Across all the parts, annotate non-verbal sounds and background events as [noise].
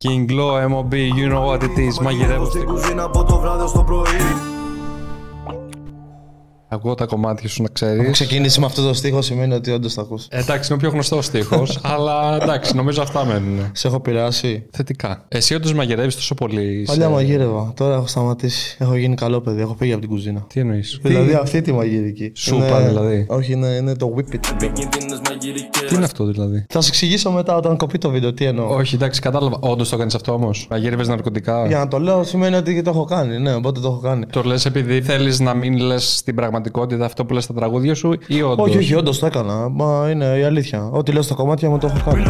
King Glow, MOB, you know what it is. Μαγειρεύω στην κουζίνα από το βράδυ στο πρωί. Ακούω τα κομμάτια σου να ξέρεις. Έχω ξεκινήσει με αυτό το στίχο σημαίνει ότι όντως θα ακούς. Εντάξει, είναι ο πιο γνωστός στίχος, [laughs] αλλά εντάξει, νομίζω αυτά μένουν. Σε έχω πειράσει. Θετικά. Εσύ όντως μαγειρεύεις τόσο πολύ. Παλιά σε- μαγείρευα. Τώρα έχω σταματήσει. Έχω γίνει καλό παιδί. Έχω φύγει από την κουζίνα. Τι εννοείς; Δηλαδή αυτή τη μαγειρική. Σούπα, δηλαδή. Όχι, είναι, είναι το whip it. Επικίνδυνες μαγειρικές. Τι είναι αυτό δηλαδή; Θα σου εξηγήσω μετά όταν κοπεί το βίντεο τι εννοώ. Όχι, εντάξει, κατάλαβα. Όντως το κάνει αυτό όμως; Μαγείρευες ναρκωτικά; Για να το λέω σημαίνει ότι το έχω κάνει. Ναι, οπότε το έχω κάνει. Το λες επειδή θέλεις να μην λες στην πραγματικότητα αυτό που λες στα τραγούδια σου ή όντως; Όχι, όχι, όντως το έκανα. Μα είναι η αλήθεια. Ό,τι λέω στα κομμάτια μου το έχω κάνει.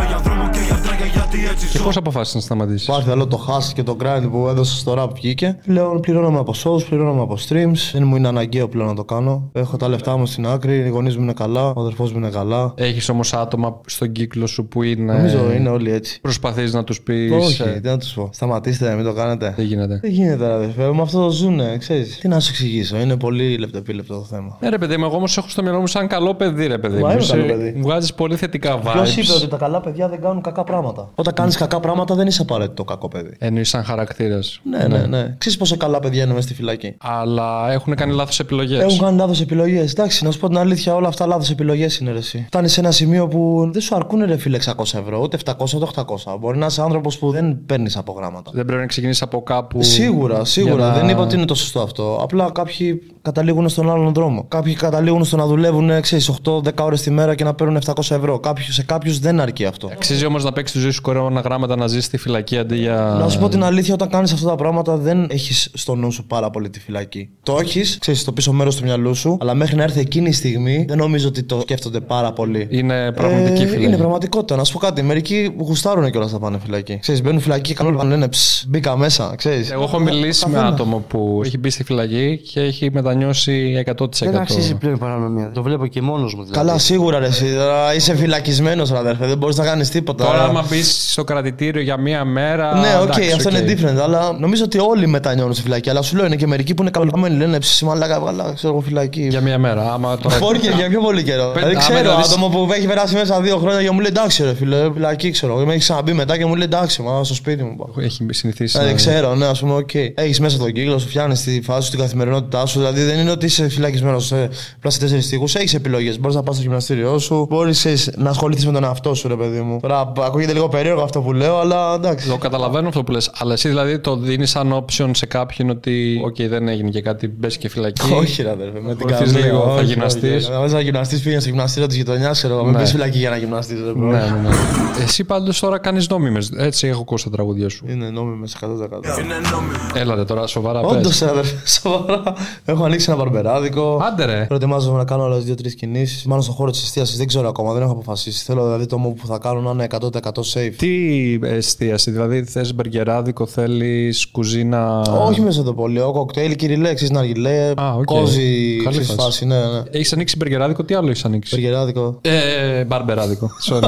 Μιλώ για δρόμο και για τράγια γιατί έτσι Και ζω. πώ αποφάσισε να σταματήσεις; Υπάρχει άλλο το hash και το grind που έδωσα στο rap βγήκε. Πλέον πληρώνομαι από shows, πληρώνομαι από streams. Δεν μου είναι αναγκαίο πλέον να το κάνω. Έχω τα λεφτά μου στην άκρη, οι γονείς μου είναι καλά, ο αδερφός μου είναι καλά. Έχεις όμως άτομα στον κύκλο σου που είναι. Νομίζω είναι όλοι έτσι. Προσπαθείς να τους πεις. Όχι, τι να τους πω. Σταματήστε, μην το κάνετε. Δεν γίνεται. Δεν γίνεται, ρε αδερφέ. Με αυτό το ζουνε, ξέρεις. Τι να σου εξηγήσω. Είναι πολύ λεπτοπίλεπτο το θέμα. Ναι, ρε παιδί μου, εγώ όμως έχω στο μυαλό μου σαν καλό παιδί, ρε παιδί Μα μου. είμαι καλό παιδί. Βγάζεις πολύ θετικά Ποιος είπε vibes. ότι τα καλά παιδιά δεν κάνουν κακά πράγματα; Όταν κάνεις κακά πράγματα δεν είσαι απαραίτητο κακό παιδί. Εννοείς σαν χαρακτήρας. Ναι, ναι, ναι. Ξέρεις πόσο καλά παιδιά είναι μέσα στη φυλακή. Αλλά έχουν κάνει λάθος επιλογές. Έχουν κάνει λάθος επιλογές. Εντάξει, να σου πω την αλήθεια, όλα αυτά λάθος επιλογές είναι ρε, εσύ. Φτάνεις σε ένα σημείο που δεν σου αρκούν ρε φίλε 600 ευρώ, ούτε 700 ούτε 800. Μπορεί να είσαι άνθρωπος που δεν παίρνεις από γράμματα. Δεν πρέπει να ξεκινήσεις από κάπου. Σίγουρα, σίγουρα. για να- Δεν είπα ότι είναι το σωστό αυτό. Απλά κάποιοι καταλήγουν στον άλλον δρόμο. Κάποιοι καταλήγουν στο να δουλεύουν, ξέρεις, 8-10 ώρες τη μέρα και να παίρνουν 700 ευρώ. Κάποιους, σε κάποιους δεν αρκεί αυτό. Αξίζει όμως να παίξεις τη ζωή σου κορώνα γράμματα να ζεις στη φυλακή αντί για. Να σου πω την αλήθεια, όταν κάνεις αυτά τα πράγματα δεν έχεις στο νου σου πάρα πολύ τη φυλακή. Το έχεις, ξέρεις, στο πίσω μέρος του μυαλού σου, αλλά μέχρι να έρθει εκείνη η στιγμή δεν νομίζω ότι το σκέφτονται πάρα πολύ. Είναι πραγματική Ε, φυλακή. Είναι πραγματικότητα. Να σου πω κάτι. Μερικοί γουστάρουν κιόλα να πάνε φυλακή. Ξέρεις, μπαίνουν φυλακή, κάνουν λένε ψ, μπήκα μέσα. Ξέρεις. Εγώ έχω μιλήσει με Καθένα. άτομο που έχει μπει στη φυλακή και έχει μετανιώσει 100%. Δεν αξίζει πλέον η παρανομία. Το βλέπω και μόνος μου δηλαδή. Καλά, σίγουρα ρε. Εσύ, τώρα είσαι φυλακισμένος, αδερφέ. Δεν μπορείς να κάνεις τίποτα. Τώρα, άμα μπεις στο κρατητήριο για μία μέρα. Ναι, οκ, εντάξει, αυτό οκ. είναι different. Αλλά νομίζω ότι όλοι μετανιώνουν στη φυλακή. Αλλά σου λέω είναι και μερικοί που είναι καλοπαμένοι. Λένε ψ, μαλάκα, έβγαλα, ξέρω εγώ φυλακή. Για μία μέρα. Άμα τώρα. Φόρκε για πιο πολύ καιρό. Πέντε- Δηλαδή άμα ξέρω δηλαδή- άτομο που έχει περάσει μέσα δύο χρόνια και μου λέει εντάξει, ρε φίλε, φυλακή ξέρω. εγώ. Με έχει ξαναμπεί μετά και μου λέει εντάξει, μα στο σπίτι μου. πάω. Έχει συνηθίσει. Δηλαδή να- ξέρω, ναι, ας πούμε, οκ. Έχεις μέσα τον κύκλο σου, φτιάχνεις τη φάση σου, την καθημερινότητά σου. Δηλαδή δεν είναι ότι είσαι φυλακισμένος σε πλά σε τέσσερις τοίχους. Έχεις επιλογές. Μπορείς να πας στο γυμναστήριό σου, μπορείς να ασχοληθείς με τον εαυτό σου, ρε παιδί μου. Τώρα ακούγεται λίγο περίεργο αυτό που λέω, αλλά εντάξει. Το καταλαβαίνω αυτό που λες. Αλλά εσύ δηλαδή το δίνεις σαν option σε κάποιον ότι. Οκ, δεν έγινε και κάτι, μπες και φυλακή. Όχι, ρε αδερφέ, με την Ακολουθείς καμία. λίγο, θα όχι, γυμναστείς. όχι. Αν να γυμναστεί, πήγαινε στο γυμναστήριο της γειτονιάς, ξέρω εγώ. Μην Ναι. πει φυλακή για να γυμναστείς, ρε bro. Ναι, ναι, ναι. Εσύ πάντως τώρα κάνεις νόμιμες. Έτσι έχω ακούσει τα τραγούδια σου. Είναι νόμιμες 100%. Είναι νόμιμο. Έλα ρε τώρα, σοβαρά πες. Όντως, αδερφέ, [laughs] σοβαρά. Έχω ανοίξει ένα μπαρμπεράδικο. Άντε ρε. Προετοιμάζομαι να κάνω άλλες δύο-τρεις κινήσεις. Μάλλον στον χώρο της εστίασης δεν ξέρω ακόμα, δεν έχω αποφασίσει. Θέλω δηλαδή το μου που θα κάνω να είναι 100% safe. Τι εστίαση, δηλαδή θες μπεργκεράδικο, θέλεις κουζίνα; Όχι μέσα το πολύ. Ο κοκτέιλ, κυριλέ, ξέρεις, ναργιλέ. Α, ok. Cozy, Καλή ξέρεις, φάση. φάση, ναι, ναι. Έχεις ανοίξει μπεργκεράδικο, τι άλλο έχεις ανοίξει; Μπεργκεράδικο. Ε, μπαρμπεράδικο. Sorry.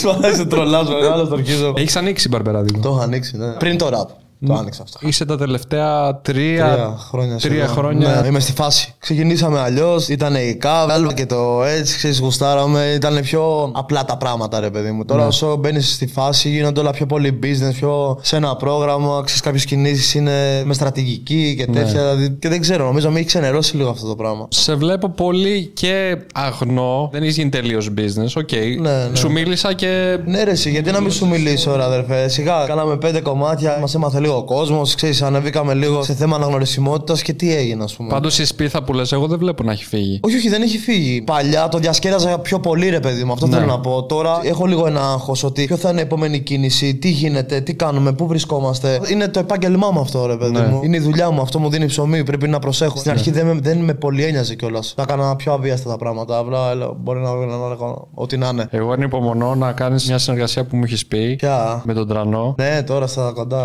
Σου αρέσει τρολάζ, μεγάλο το αρχίζω. έχεις ανοίξει μπαρμπεράδικο; Το έχω ανοίξει, ναι. Πριν το rap. Το άνοιξα αυτό. Είσαι τα τελευταία τρία, Τρία χρόνια. τρία σχεδόν. χρόνια. Ναι, είμαι στη φάση. Ξεκινήσαμε αλλιώς. Ήταν η κάβα και το έτσι, ξέρεις, γουστάραμε. Ήταν πιο απλά τα πράγματα, ρε παιδί μου. Ναι. Τώρα, όσο μπαίνεις στη φάση, γίνονται όλα πιο πολύ business, πιο σε ένα πρόγραμμα. Ξέρεις, κάποιες κινήσεις είναι με στρατηγική και Ναι. τέτοια. Δηλαδή, και δεν ξέρω, νομίζω με έχει ξενερώσει λίγο αυτό το πράγμα. Σε βλέπω πολύ και αγνό. Δεν έχει γίνει τελείως business. Ok. Ναι, ναι. Σου μίλησα και. Ναι, ρε, εσύ, γιατί να μην σου μιλήσω, ρε αδερφέ. Σιγά, κάναμε πέντε κομμάτια, μας έμαθε λίγο ο κόσμος. Ξέρεις, ανεβήκαμε λίγο σε θέμα αναγνωρισιμότητας και τι έγινε, ας πούμε. Πάντως η σπίθα που λες, εγώ δεν βλέπω να έχει φύγει. Όχι, όχι, δεν έχει φύγει. Παλιά το διασκέδαζα πιο πολύ, ρε παιδί μου. Αυτό Ναι. θέλω να πω. Τώρα έχω λίγο ένα άγχος ότι ποιο θα είναι η επόμενη κίνηση, τι γίνεται, τι κάνουμε, πού βρισκόμαστε. Είναι το επάγγελμά μου αυτό, ρε παιδί Ναι. μου. Είναι η δουλειά μου, αυτό μου δίνει ψωμί. Πρέπει να προσέχω. Στην αρχή δεν με, δεν με πολύ ένοιαζε κιόλας. Θα έκανα πιο αβίαστα τα πράγματα. Απλά έλα, μπορεί να, να, να, να ό,τι να είναι. Εγώ ανυπομονώ να κάνεις μια συνεργασία που μου έχεις πει Ποια; με τον τρανό. Ναι, τώρα στα κοντά.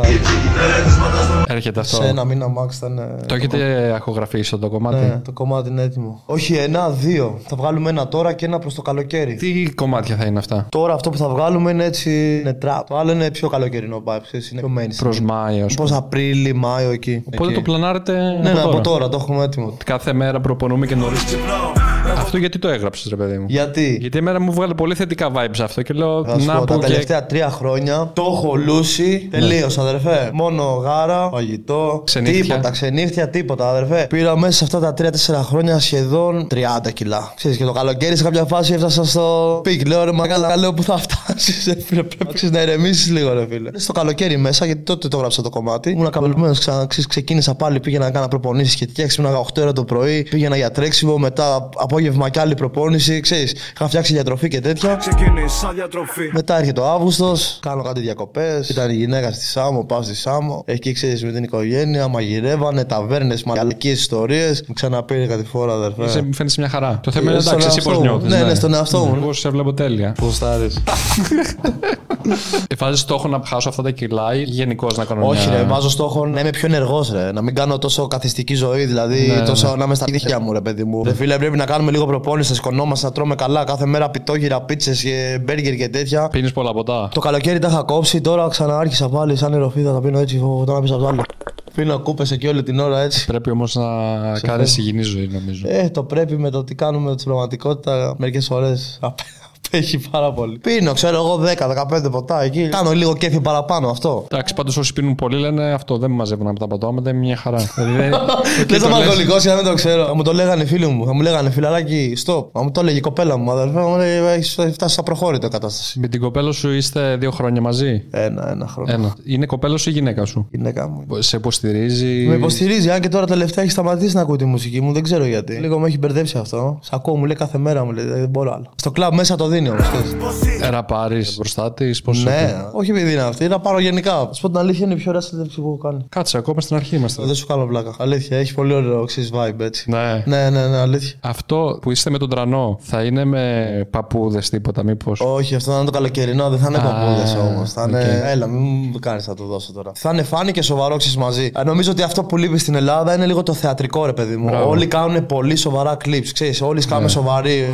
Έρχεται αυτό. σε ένα μήνα max ήταν. ε, Το έχετε αχογραφήσει αυτό το κομμάτι; Ναι, το κομμάτι είναι έτοιμο. Όχι, ένα, δύο. Θα βγάλουμε ένα τώρα και ένα προς το καλοκαίρι. Τι κομμάτια θα είναι αυτά; Τώρα αυτό που θα βγάλουμε είναι έτσι. Είναι trap. Το άλλο είναι πιο καλοκαιρινό vibe. ξέρεις, Είναι πιο mainstream. Προς Μάιο, ας πούμε. Πώ Απρίλη, Μάιο εκεί. Οπότε Εκεί. το πλανάρετε. Ναι, ναι, από από τώρα. τώρα το έχουμε έτοιμο. Κάθε μέρα προπονούμαι και νωρίς. Αυτό γιατί το έγραψες, ρε παιδί μου; Γιατί; Γιατί εμένα μου έβγαλε πολύ θετικά vibes αυτό και λέω Θα σου να πω, τα που και. τελευταία τρία χρόνια το έχω λούσει. Τελείως, αδερφέ. Μόνο τσιγάρα, φαγητό. Ξενύχτια. Τίποτα, ξενύχτια, τίποτα, αδερφέ. Πήρα μέσα σε αυτά τα τρία-τέσσερα χρόνια σχεδόν 30 κιλά. Ξέρεις, και το καλοκαίρι σε κάποια φάση έφτασα στο peak. Λέω ρε μαλάκα, λέω που θα φτάσεις. Πρέπει ξέρεις, να ηρεμήσει λίγο, ρε φίλε. Στο καλοκαίρι μέσα, γιατί τότε το έγραψα το κομμάτι. Ήμουν καπελωμένο, ξεκίνησα πάλι, πήγαινα να κάνω προπονήσεις και τέτοια. Ξύπναγα 8 ώρα το πρωί, πήγαινα για τρέξιμο, μετά απόγευμα κι άλλη προπόνηση. Ξέρεις, είχα φτιάξει διατροφή και τέτοια. Ξεκίνησα διατροφή. Μετά έρχεται ο Αύγουστος, κάνω κάτι διακοπές. Ήταν η γυναίκα στη Σάμο, πάω στη Σάμο. Εκεί ξέρεις με την οικογένεια, μαγειρεύανε, ταβέρνες, μαγαλικέ ιστορίες. Μου ξαναπήρε κάτι φορά, αδερφέ. Είσαι, μου φαίνεται μια χαρά. Το θέμα είναι Στον εντάξει, εσύ εαυτό πώς μου. νιώθεις. Ναι, ναι, στον εαυτό μου. Εγώ σε βλέπω τέλεια. Ποστάρι. Βάζει [laughs] στόχο να χάσω αυτά τα κιλά ή γενικώς να κάνω Όχι, μια... ρε, βάζω στόχο να είμαι πιο ενεργός, ρε. Να μην κάνω τόσο καθιστική ζωή, δηλαδή Ναι, τόσο να είμαι στα δίχτυα μου, ρε παιδί μου. Ρε φίλε, πρέπει να κάνουμε λίγο προπόνηση, να σκονόμαστε, να τρώμε καλά κάθε μέρα πιτόγυρα, πίτσες και μπέργκερ και τέτοια. Πίνεις πολλά ποτά. Το καλοκαίρι τα είχα κόψει, τώρα ξανάρχισα πάλι σαν νεροφίδα, τα πίνω έτσι, φοβό, τώρα πίσω από το άλλο. Πίνω κούπες εκεί όλη την ώρα έτσι. Πρέπει όμως να κάνει υγιεινή ζωή, νομίζω. Ε, το πρέπει με το τι κάνουμε στην πραγματικότητα μερικές φορές. Απέχει πάρα πολύ. Πίνω, ξέρω εγώ 10-15 ποτά εκεί. Κάνω λίγο κέφι παραπάνω αυτό. Εντάξει, πάντως όσοι πίνουν πολύ λένε αυτό δεν με μαζεύουν από τα ποτά, άμα δεν είναι μια χαρά. [laughs] δηλαδή, δεν- εκεί Δεν το είμαι λες. αλκοολικό για να μην το ξέρω. Θα μου το λέγανε φίλοι μου. Θα μου λέγανε φιλαράκι, stop. Θα μου το έλεγε η κοπέλα μου. Αδερφέ μου λέει: Έχει φτάσεις στα προχώρητα η κατάσταση. Με την κοπέλα σου είστε δύο χρόνια μαζί; Ένα, ένα χρόνο. Ένα. Είναι κοπέλα σου ή γυναίκα σου; Γυναίκα μου. Σε υποστηρίζει; Με υποστηρίζει, αν και τώρα τελευταία έχει σταματήσει να ακούει τη μουσική μου, δεν ξέρω γιατί. Λίγο με έχει μπερδέψει αυτό. Σ' ακούω, μου λέει κάθε μέρα, μου λέει, δεν μπορώ άλλο. Στο κλαμπ μέσα το δίνει όμως. Ένα πάρει μπροστά της. Πώς Ναι, όχι επειδή είναι αυτή, να πάρω γενικά. Θα σου πω την αλήθεια, είναι η πιο ωραία συνέντευξη που έχω κάνει. Κάτσε, ακόμα στην αρχή είμαστε. Δεν σου κάνω πλάκα. Αλήθεια, έχει πολύ ωραίο εξή vibe έτσι. Ναι. Ναι, ναι, ναι, αλήθεια. Αυτό που είστε με τον Τράνο θα είναι με παππούδες τίποτα, μήπως; Όχι, αυτό θα είναι το καλοκαιρινό, δεν θα είναι Α, παππούδες όμως. Θα είναι. οκ. Έλα, μην μου κάνεις να το δώσω τώρα. Θα είναι funny και σοβαρό ξέρεις, μαζί. Ε, Νομίζω ότι αυτό που λείπει στην Ελλάδα είναι λίγο το θεατρικό, ρε παιδί μου. Μπράβο. Όλοι κάνουν πολύ σοβαρά clips, ξέρεις. Όλοι σκάμε σοβαροί.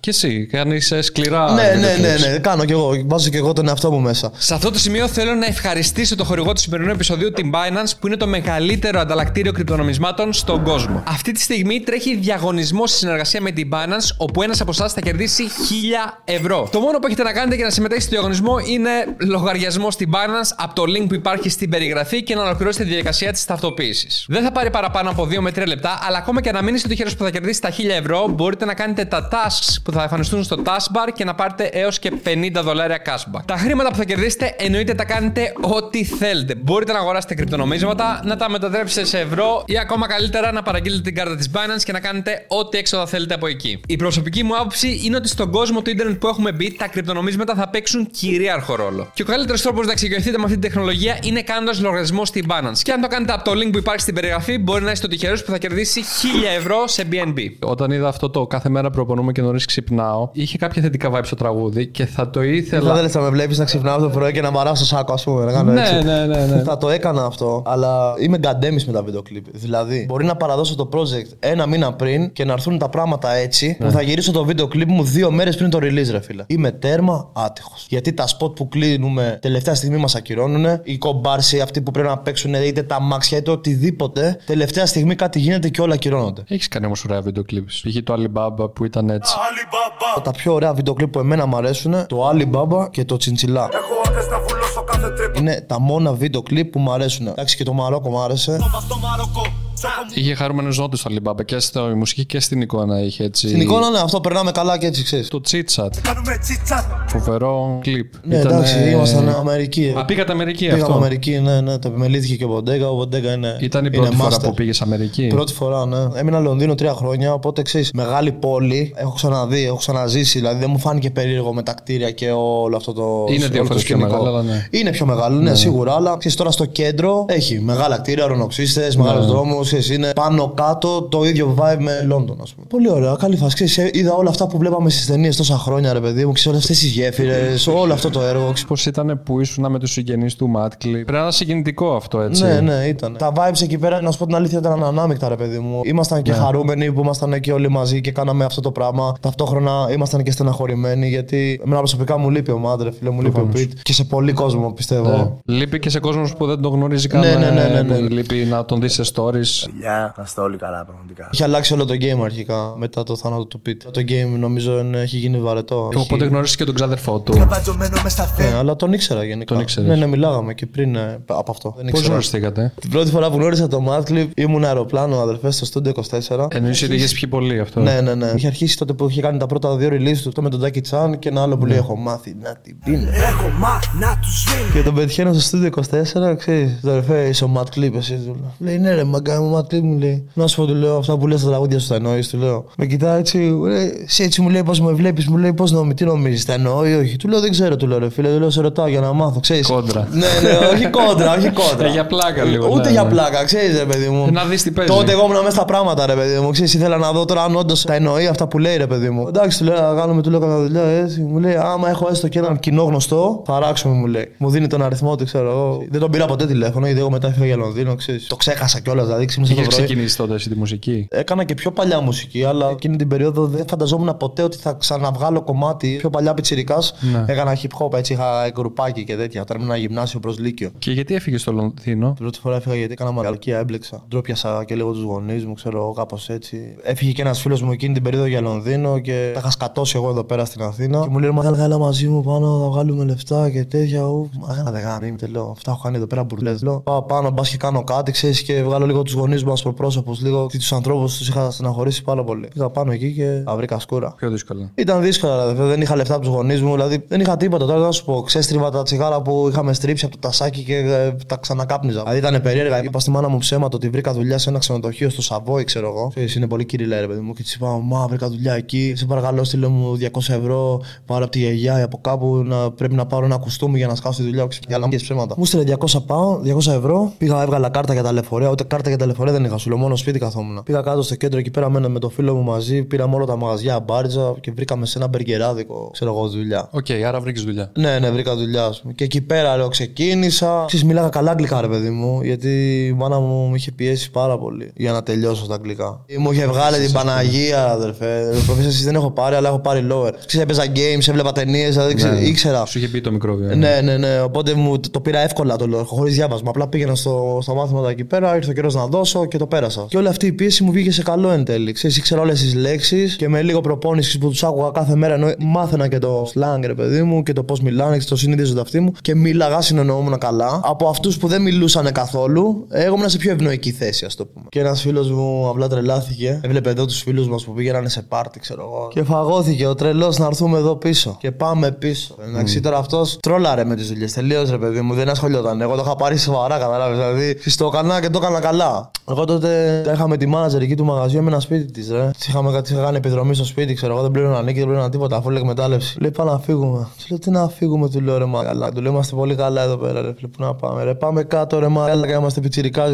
Και εσύ, κάνει σκληρά. Ναι, ναι, βίντεο ναι, clips. ναι, κάνω κι εγώ. Βάζω κι εγώ τον εαυτό μου μέσα. Σε αυτό το σημείο θέλω να ευχαριστήσω το χορηγό του σημερινού επεισοδίου, την Binance, που είναι το μεγαλύτερο ανταλλακτήριο κρυπτονομισμάτων στον κόσμο. Αυτή τη στιγμή τρέχει διαγωνισμό στη συνεργασία με την Binance, όπου ένας από εσάς θα κερδίσει 1000 ευρώ. Το μόνο που έχετε να κάνετε για να συμμετέχετε στο διαγωνισμό είναι λογαριασμό στην Binance από το link που υπάρχει στην περιγραφή και να ολοκληρώσετε τη διαδικασία της ταυτοποίησης. Δεν θα πάρει παραπάνω από 2 με 3 λεπτά, αλλά ακόμα και να μην είστε τυχερός που θα κερδίσει τα 1000 ευρώ, μπορείτε να κάνετε τα tasks που θα εμφανιστούν στο taskbar και να πάρετε έως και 50 δολάρια cashback. Τα χρήματα που θα κερδίσετε εννοείται τα κάνετε ό,τι θέλετε. Μπορείτε να αγοράσετε κρυπτονομίσματα, να τα μετατρέψετε σε ευρώ ή ακόμα καλύτερα να παραγγείλετε την κάρτα της Binance και να κάνετε ό,τι έξοδα θέλετε από εκεί. Η προσωπική μου άποψη είναι ότι στον κόσμο του Ιντερνετ που έχουμε μπει, τα κρυπτονομίσματα θα παίξουν κυρίαρχο ρόλο. Και ο καλύτερος τρόπος να εξοικειωθείτε με αυτή την τεχνολογία είναι κάνοντας λογαριασμό στη Binance. Και αν το κάνετε από το link που υπάρχει στην περιγραφή, μπορεί να είστε ο τυχερός που θα κερδίσει 1000 ευρώ σε BNB. Όταν είδα αυτό το κάθε μέρα προπονούμε και νωρίς ξυπνάω, είχε κάποια θετικά vibe στο τραγούδι και θα το Θα ήθελα. θέλεις να με βλέπεις να ξυπνάω το πρωί και να μαράω στο σάκο, ας πούμε. Να κάνω Ναι, έτσι. ναι, ναι, ναι. Θα το έκανα αυτό, αλλά είμαι γκαντέμις με τα βίντεο κλιπ. Δηλαδή, μπορεί να παραδώσω το project ένα μήνα πριν και να έρθουν τα πράγματα έτσι Ναι. που θα γυρίσω το βίντεο κλιπ μου δύο μέρες πριν το release, ρε φίλε. Είμαι τέρμα άτυχος. Γιατί τα spot που κλείνουμε τελευταία στιγμή μας ακυρώνουν, οι κομπάρσοι αυτοί που πρέπει να παίξουν είτε τα μάξια είτε οτιδήποτε, τελευταία στιγμή κάτι γίνεται και όλα ακυρώνονται. Έχεις κάνει όμως ωραία βίντεο clips. Π.χ. το Alibaba που ήταν έτσι. Alibaba. Τα πιο ωραία βίντεο κλιπ που εμένα μου αρέσουν, το Alibaba και το Τσιντσιλά. Έχω άντρες να βουλώσω κάθε τρύπα. Είναι τα μόνα βίντεο κλιπ που μου αρέσουν. Εντάξει και το Μαρόκο μου άρεσε. Πας στο Μαροκό. Τσόκο μου. Είχε χαρούμενους νότε στο Alibaba και στη μουσική και στην εικόνα είχε έτσι. Στην εικόνα ναι, αυτό περνάμε καλά και έτσι ξέρεις. Το chit chat. Κάνουμε τσιτσάτ. Φοβερό κλιπ. Ναι, Ήτανε- εντάξει, ήμασταν Αμερική. Α, πήγατε Αμερική Πήγαμε αυτό; Αμερική, ναι, ναι. Το επιμελήθηκε και ο Μποντέγκα. Ο Μποντέγκα είναι. Ήταν η είναι πρώτη φορά master. που πήγες Αμερική; Πρώτη φορά, ναι. Έμεινα Λονδίνο τρία χρόνια, οπότε ξέρεις, μεγάλη πόλη. Έχω ξαναδεί, έχω ξαναζήσει. Δηλαδή δεν μου φάνηκε περίεργο με τα κτίρια και όλο αυτό το. Είναι όλο δύο το φορές πιο σκηνικό. μεγάλο, αλλά ναι. Είναι πιο μεγάλο, ναι, σίγουρα. Αλλά ξέρεις τώρα στο κέντρο έχει μεγάλα κτίρια, αερονοξύστε, μεγάλους δρόμους. Είναι πάνω κάτω το ίδιο vibe με Λόντον, ας πούμε. Πολύ ωραία, καλή φάση. Ξέρεις, ε, είδα όλα αυτά που βλέπαμε στις ταινίες τόσα χρόνια, ρε παιδί μου. Ξέρεις όλες αυτές τις γέφυρες, όλο αυτό το έργο. Πώς ήταν που ήσουν με τους συγγενείς του Μάτκλι. Πρέπει να είναι συγκινητικό αυτό έτσι. Ναι, ναι, ήταν. Τα vibes εκεί πέρα, να σου πω την αλήθεια, ήταν ανάμεικτα, ρε παιδί μου. Ήμασταν Ναι. και χαρούμενοι που ήμασταν εκεί όλοι μαζί και κάναμε αυτό το πράγμα. Ταυτόχρονα ήμασταν και στεναχωρημένοι γιατί εμένα προσωπικά μου λείπει ο Μάντρε, φίλε μου λείπει ο Πιτ και σε πολύ κόσμο πιστεύω. Ναι. Λείπει και σε κόσμο που δεν τον γνωρίζει καν. Ναι, ναι, ναι, ναι, ε, ναι. που Λείπει να τον δεις σε stories. Γεια, να είστε όλοι καλά πραγματικά. Είχε αλλάξει όλο το game αρχικά μετά το θάνατο του Πιτ. Το game νομίζω είναι- έχει γίνει βαρετό. Έχει- Οπότε γνώρισε και τον ξάδερφό του. Καβατζωμένο με στα Ναι, θέα. αλλά τον ήξερα γενικά. Τον ήξερες. Ναι, ναι, μιλάγαμε και πριν ε, από αυτό. Δεν Πώ ήξερα. γνωριστήκατε. Την πρώτη φορά που γνώρισα το Madclip ήμουν αεροπλάνο αδερφές στο Studio 24. Εννοείς ότι είχες πιει πολύ αυτό. Ναι, ναι, ναι. Είχε αρχίσει τότε που είχε κάνει τα πρώτα δύο release του, το με τον Jackie Chan και ένα άλλο που λέει Έχω μάθει να την πίνω. Έχω μα να τους σβήνω. Και τον πετυχαίνω στο Studio 24, ξέρεις, το ρεφέ, είσαι ο Matt Clip, εσύ του λέω. Λέει, ναι, ρε, μαγκά μου, Matt Clip μου λέει. Να σου πω, του λέω, αυτά που λες στα τραγούδια σου τα εννοεί, του λέω. Με κοιτάει έτσι, μου λέει, εσύ έτσι μου λέει, πώς με βλέπεις, μου λέει, πώς νομίζει, τι νομίζεις, τα εννοώ ή όχι. Του λέω, δεν ξέρω, του λέω, ρε φίλε, του λέω, σε ρωτάω για να μάθω, ξέρεις. Κόντρα. Ναι, ναι, όχι κόντρα, όχι κόντρα. Ε, για πλάκα λίγο, Ούτε ναι, για ναι. πλάκα, ξέρεις, ρε παιδί μου. Να δεις τι παίζει. Τότε εγώ ήμουν μέσα στα πράγματα, ρε παιδί μου. Ξέρεις, ήθελα να δω τώρα αν όντως τα εννοεί αυτά που λέει, ρε παιδί μου. Εντάξει, του λέω, να κάνουμε, του λέω κατά δουλειά, έτσι. Μου λέει, άμα έχω έστω και έναν κοινό γνωστό, θα ράξουμε, μου λέει. Μου δίνει τον αριθμό του, ξέρω εγώ. Δεν τον πήρα ποτέ τηλέφωνο, γιατί εγώ μετά έφυγα για Λονδίνο, ξέρεις. Το ξέχασα κιόλας, δηλαδή ξύπνησα το Είχε πρωί. ξεκινήσει τότε εσύ τη μουσική; Έκανα και πιο παλιά μουσική, αλλά εκείνη την περίοδο δεν φανταζόμουν ποτέ ότι θα ξαναβγάλω κομμάτι. Πιο παλιά πιτσιρικάς Ναι. έκανα hip hop, έτσι είχα γκρουπάκι και τέτοια. Όταν ήμουν γυμνάσιο προς Λύκειο. Και γιατί έφυγες στο Λονδίνο; Την πρώτη φορά έφυγα γιατί έκανα μαγαλκία, έμπλεξα. Ντρόπιασα και λίγο τους γονείς μου, ξέρω εγώ, κάπως έτσι. Έφυγε και ένας φίλος μου εκείνη την περίοδο για Λονδίνο και τα είχα σκατώσει εγώ εδώ πέρα στην Αθήνα. Και μου λέει: Μα έλα, έλα μαζί μου πάνω, θα βγάλουμε λεφτά και τέτοια. Ου, Μα δεν δεν είμαι λέω. Αυτά έχω κάνει εδώ πέρα μπουρλές. Λέω: Πάω πάνω, μπας και κάνω κάτι, ξέρεις και βγάλω λίγο τους γονείς μας προπρόσωπου, λίγο τους ανθρώπους τους είχα στεναχωρήσει πάρα πολύ. Πήγα πάνω εκεί και τα βρήκα σκούρα. Πιο δύσκολα. Ήταν δύσκολα, δηλαδή. Δεν είχα λεφτά από τους γονείς μου, δηλαδή δεν είχα τίποτα. Τώρα να σου πω, ξέστριβα τα τσιγάρα που είχαμε στρίψει από το τασάκι και ε, τα ξανακάπνιζα. Δηλαδή ήταν περίεργα. Είπα στη μάνα μου ψέματα ότι βρήκα δουλειά σε ένα ξενοδοχείο στο Σαββόη, ξέρω εγώ. Ξέρεις, είναι πολύ κυριλέ, ρε παιδί μου. Και της είπα, Μα βρήκα δουλειά εκεί. Σε παρακαλώ, στείλε μου 200 ευρώ. Πάρω από τη γιαγιά ή από κάπου να πρέπει να πάρω ένα κουστούμι για να σκάσω τη δουλειά. Για να ψέματα. Μου στείλε 200 πάω, 200 ευρώ. Πήγα, έβγαλα κάρτα για τα λεωφορεία. Ούτε κάρτα για τα λεωφορεία δεν είχα. Σου λέω μόνο σπίτι καθόμουν. Πήγα κάτω στο κέντρο εκεί πέρα με, με το φίλο μου μαζί. Πήραμε όλα τα μαγαζιά μπάρτζα και βρήκαμε σε ένα μπεργκεράδικο, ξέρω εγώ, δουλειά. Οκ, άρα βρήκες δουλειά. Ναι, ναι, βρήκα δουλειά. ας πούμε. Και εκεί πέρα λέω, ξεκίνησα. Ξέρεις, μίλαγα καλά αγγλικά, ρε παιδί μου, γιατί η μάνα μου με είχε πιέσει πάρα πολύ για να τελειώσω στα αγγλικά. Μου είχε βγάλει την Παναγία, αδερφέ. Proficiency δεν έχω πάρει, αλλά έχω πάρει lower. Ξέρεις, έπαιζα games, έβλεπα ταινίες, δηλαδή ξέρω, ήξερα. Σου είχε πει το μικρόβιο. Ναι, ναι, ναι. Οπότε μου το, το πήρα εύκολα το λέω, χωρίς διάβασμα. Απλά πήγαινα στο, στα μάθηματα εκεί πέρα, ήρθε ο καιρός να δώσω και το πέρασα. Και όλη αυτή η πίεση μου βγήκε σε καλό εν τέλει. Ξέρεις, ήξερα όλες τις λέξεις και με λίγο προπόνησης που τους άκουγα κάθε μέρα, ενώ μάθαινα και το slang, ρε παιδί μου, και το πώς μιλάνε και το συνείδησε αυτή μου και μίλαγα, συνεννοούμουν καλά. Από αυτούς που δεν μιλούσαν καθόλου, εγώ ήμουν σε πιο ευνοϊκή θέση, ας το πούμε. Και ένας φίλος μου απλά τρελάθηκε. Έβλεπε εδώ τους φίλους μας που πήγαιναν σε πάρτι, ξέρω εγώ. Και φαγώθηκε ο τρελός να έρθουμε εδώ πίσω. Και πάμε πίσω. Εντάξει, τώρα αυτός τρόλαρε με τις δουλειές. Τελείως ρε παιδί μου, δεν ασχολιόταν. Εγώ το είχα πάρει σοβαρά, κατάλαβες. Δηλαδή, της το έκανα και το έκανα καλά. Εγώ τότε τα είχαμε τη μάνατζερ εκεί του μαγαζιού με ένα σπίτι της, ρε. Της είχαμε κάτι, είχα κάνει επιδρομή στο σπίτι, ξέρω εγώ. Δεν πλήρωνα νίκη, δεν πλήρωνα τίποτα. Αφού λέει εκμετάλλευση. Λέει πάμε να φύγουμε. Του λέω τι να φύγουμε, του λέω ρε μα καλά. Του λέω είμαστε πολύ καλά εδώ πέρα, ρε. Φίλε, Πού να πάμε, ρε. Πάμε κάτω, ρε μα. Έλα, είμαστε πιτσιρικά,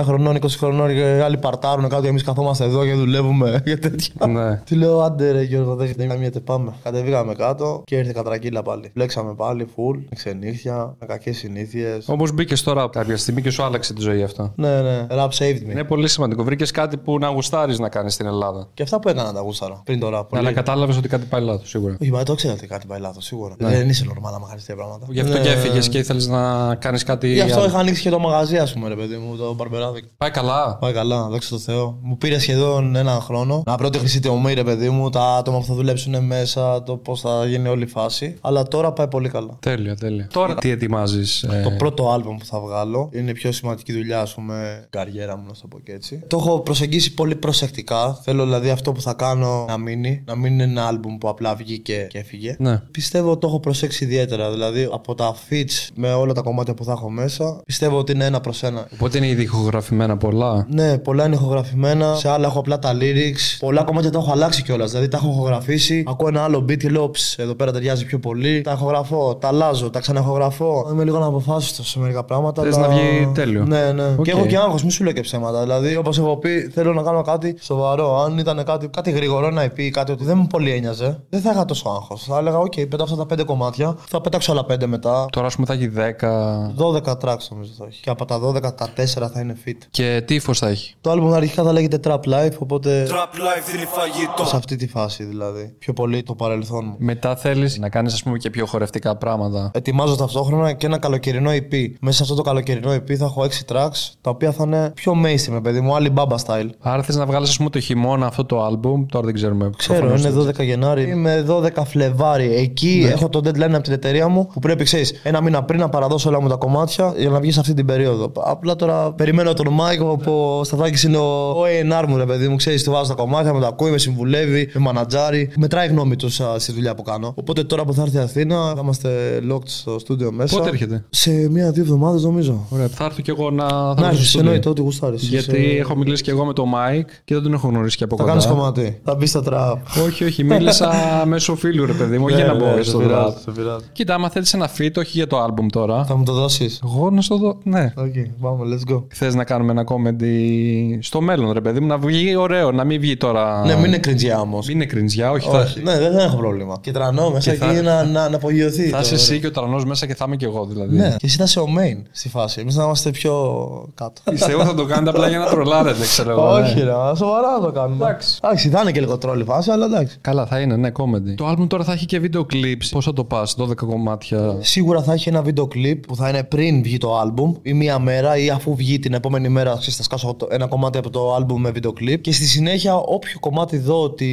19 χρονών, 20 χρονών και άλλοι παρτάρουν κάτω. Εμείς καθόμαστε εδώ και δουλεύουμε [laughs] και τέτοια. Ναι. Του λέω άντε ρε Γιώργο, δεν δεν καμιέται, πάμε. Κατεβήκαμε κάτω και ήρθε κατρακύλα πάλι. Φλέξαμε πάλι, full, με ξενύχια, με κακές συνήθειες. Όπως μπήκες τώρα κάποια στιγμή και σου άλλαξε τη ζωή αυτό. Ναι, ναι, rap saved me. Είναι πολύ σημαντικό. Βρήκες κάτι που να γουστάρεις να κάνεις στην Ελλάδα. Και αυτά που έκανα τα γούσταρα πριν το rap. πολύ. Αλλά κατάλαβε ότι κάτι πάει λάθος, σίγουρα. Όχι, μα το ξέρω ότι κάτι πάει λάθος, σίγουρα. Δεν είσαι normal να χαριστεί πράγματα. Γι' αυτό Ναι. και έφυγες και ήθελες να κάνεις κάτι. Γι' αυτό άλλο. είχα ανοίξει και το μαγαζί, ας πούμε, ρε παιδί μου, το μπαρμπεράδικο. Πάει καλά. Πάει καλά, δόξα τω Θεώ. Μου πήρε σχεδόν ένα χρόνο να βρω τη χρυσή τομή, ρε παιδί μου, τα άτομα που θα δουλέψουν μέσα, το πώς θα γίνει όλη η φάση. Αλλά τώρα πάει πολύ καλά. Τέλεια, τέλεια. Τώρα τι ετοιμάζεις. Το πρώτο άλμπομ που θα βγάλω είναι η πιο σημαντική δουλειά, ας πούμε, καριέρα μου, να το πω και έτσι. Το έχω προσεγγίσει πολύ προσεκτικά. Θέλω δηλαδή αυτό που θα κάνω να μείνει, να μην είναι ένα άλμπομ που απλά βγήκε και έφυγε. Ναι. Πιστεύω ότι το έχω προσέξει ιδιαίτερα. Δηλαδή από τα feats με όλα τα κομμάτια που θα έχω μέσα, πιστεύω ότι είναι ένα προς ένα. Οπότε είναι ήδη ηχογραφημένα πολλά. Ναι, πολλά είναι ηχογραφημένα. Σε άλλα έχω απλά τα lyrics. Πολλά κομμάτια τα έχω αλλάξει κιόλας. Δηλαδή τα έχω ηχογραφήσει. Ακούω ένα άλλο beat και λέω «Ψ, εδώ πέρα ταιριάζει πιο πολύ. Τα ηχογραφώ, τα αλλάζω, τα ξαναηχογραφώ. Είμαι λίγο αναποφάσιστος σε μερικά πράγματα. Θες αλλά- να βγει τέλειο. Ναι, ναι. Οκ. Και έχω και άγχος, μη σου λέω και ψέματα. Δηλαδή, όπως έχω πει, θέλω να κάνω κάτι σοβαρό. Αν ήταν κάτι, κάτι γρήγορο να πει κάτι ότι δεν μου πολύ ένοιαζε, δεν θα είχα τόσο άγχος. Θα έλεγα, OK, πετάω αυτά τα πέντε κομμάτια, θα πετάξω άλλα πέντε μετά. Τώρα, ας πούμε, θα έχει 10. 12 tracks νομίζω θα έχει. Και από τα 12 τα 4 θα είναι feat. Και τι ύφος θα έχει; Το album αρχικά θα λέγεται Trap Life, οπότε Trap life δίνει φαγητό. σε αυτή τη φάση δηλαδή. Πιο πολύ το παρελθόν μου. Μετά θέλεις να κάνεις, ας πούμε, και πιο χορευτικά πράγματα. Ετοιμάζω ταυτόχρονα και ένα καλοκαιρινό EP. Μέσα σε αυτό το καλοκαιρινό EP θα έχω 6 tracks, τα οποία θα είναι πιο mainstream, ρε παιδί μου, Αλί Μπαμπά style. Άρα θες να βγάλεις, ας πούμε, το χειμώνα αυτό το album. Τώρα δεν ξέρουμε. Ξέρω, προφανώς είναι δεν 12 Γενάρη. Είμαι 12 Φλεβάρι. Εκεί Ναι. έχω το deadline από την εταιρεία μου που πρέπει, ξέρεις, ένα μήνα πριν να παραδώσω όλα μου τα κομμάτια για να βγει σε αυτή την περίοδο. Απλά τώρα περιμένω τον Μάικ που ο Σταθάκης είναι ο, ο A&R μου, ρε παιδί μου. Ξέρεις, του βάζω τα κομμάτια, με τα ακούει, με συμβουλεύει, με μανατζάρει. Μετράει γνώμη τους α, στη δουλειά που κάνω. Οπότε τώρα που θα έρθει η Αθήνα, θα είμαστε locked στο στούντιο μέσα. Πότε έρχεται; Σε μία-δύο εβδομάδες νομίζω. Ωραία, θα έρθω κι εγώ να. θα Να έρθω στο έρθεις, στούντιο. εννοείται, ό,τι γουστάρεις. Γιατί έχω μιλήσει κι εγώ με τον Μάικ και δεν τον έχω γνωρίσει και από Θα κοντά. κάνεις κομμάτι. Θα μπεις στο τραπ. Όχι, όχι, μίλησα [laughs] μέσω φίλου, ρε παιδί μου, όχι Ναι, για να ναι, μπω σε στο πειράζει, rap. σε πειράζει. Κοίτα, άμα θέλεις ένα feat, όχι για το album τώρα. Θα μου το δώσεις; Εγώ να στο δω. Ναι. Οκ, πάμε, let's go. Θες να κάνουμε ένα κομμάτι στο μέλλον, ρε παιδί μου, να βγει ωραίο, να μην βγει τώρα. Ναι, μην είναι cringe όμως. Μην είναι κριντζιά, όχι. Θα, Όχι, ναι, δεν, δεν έχω πρόβλημα. Και Τρανό μέσα Και εκεί θα- να, να, να απογειωθεί. θα το- είσαι εσύ και ο Τρανός μέσα και θα είμαι κι εγώ δηλαδή. Ναι, και εσύ θα είσαι ο main στη φάση. Εμείς θα είμαστε πιο κάτω. Πιστεύω θα το κάνετε απλά για να τρολάρετε, ξέρω εγώ. ναι. Όχι, ρε, σοβαρά θα το κάνουμε. Εντάξει. Εντάξει, θα είναι και λίγο τρόλι φάση, αλλά εντάξει. Καλά, θα είναι, ναι, comedy. Το album τώρα θα έχει και βίντεο clips. Πώ θα το πας, 12 κομμάτια; Σίγουρα θα έχει ένα βίντεο κλιπ που θα είναι πριν βγει το album ή μία μέρα ή αφού βγει την επόμενη μέρα. Ξέρεις, θα σκάσω το- ένα κομμάτι από το album με βίντεο κλιπ. Και στη συνέχεια, όποιο κομμάτι δω ότι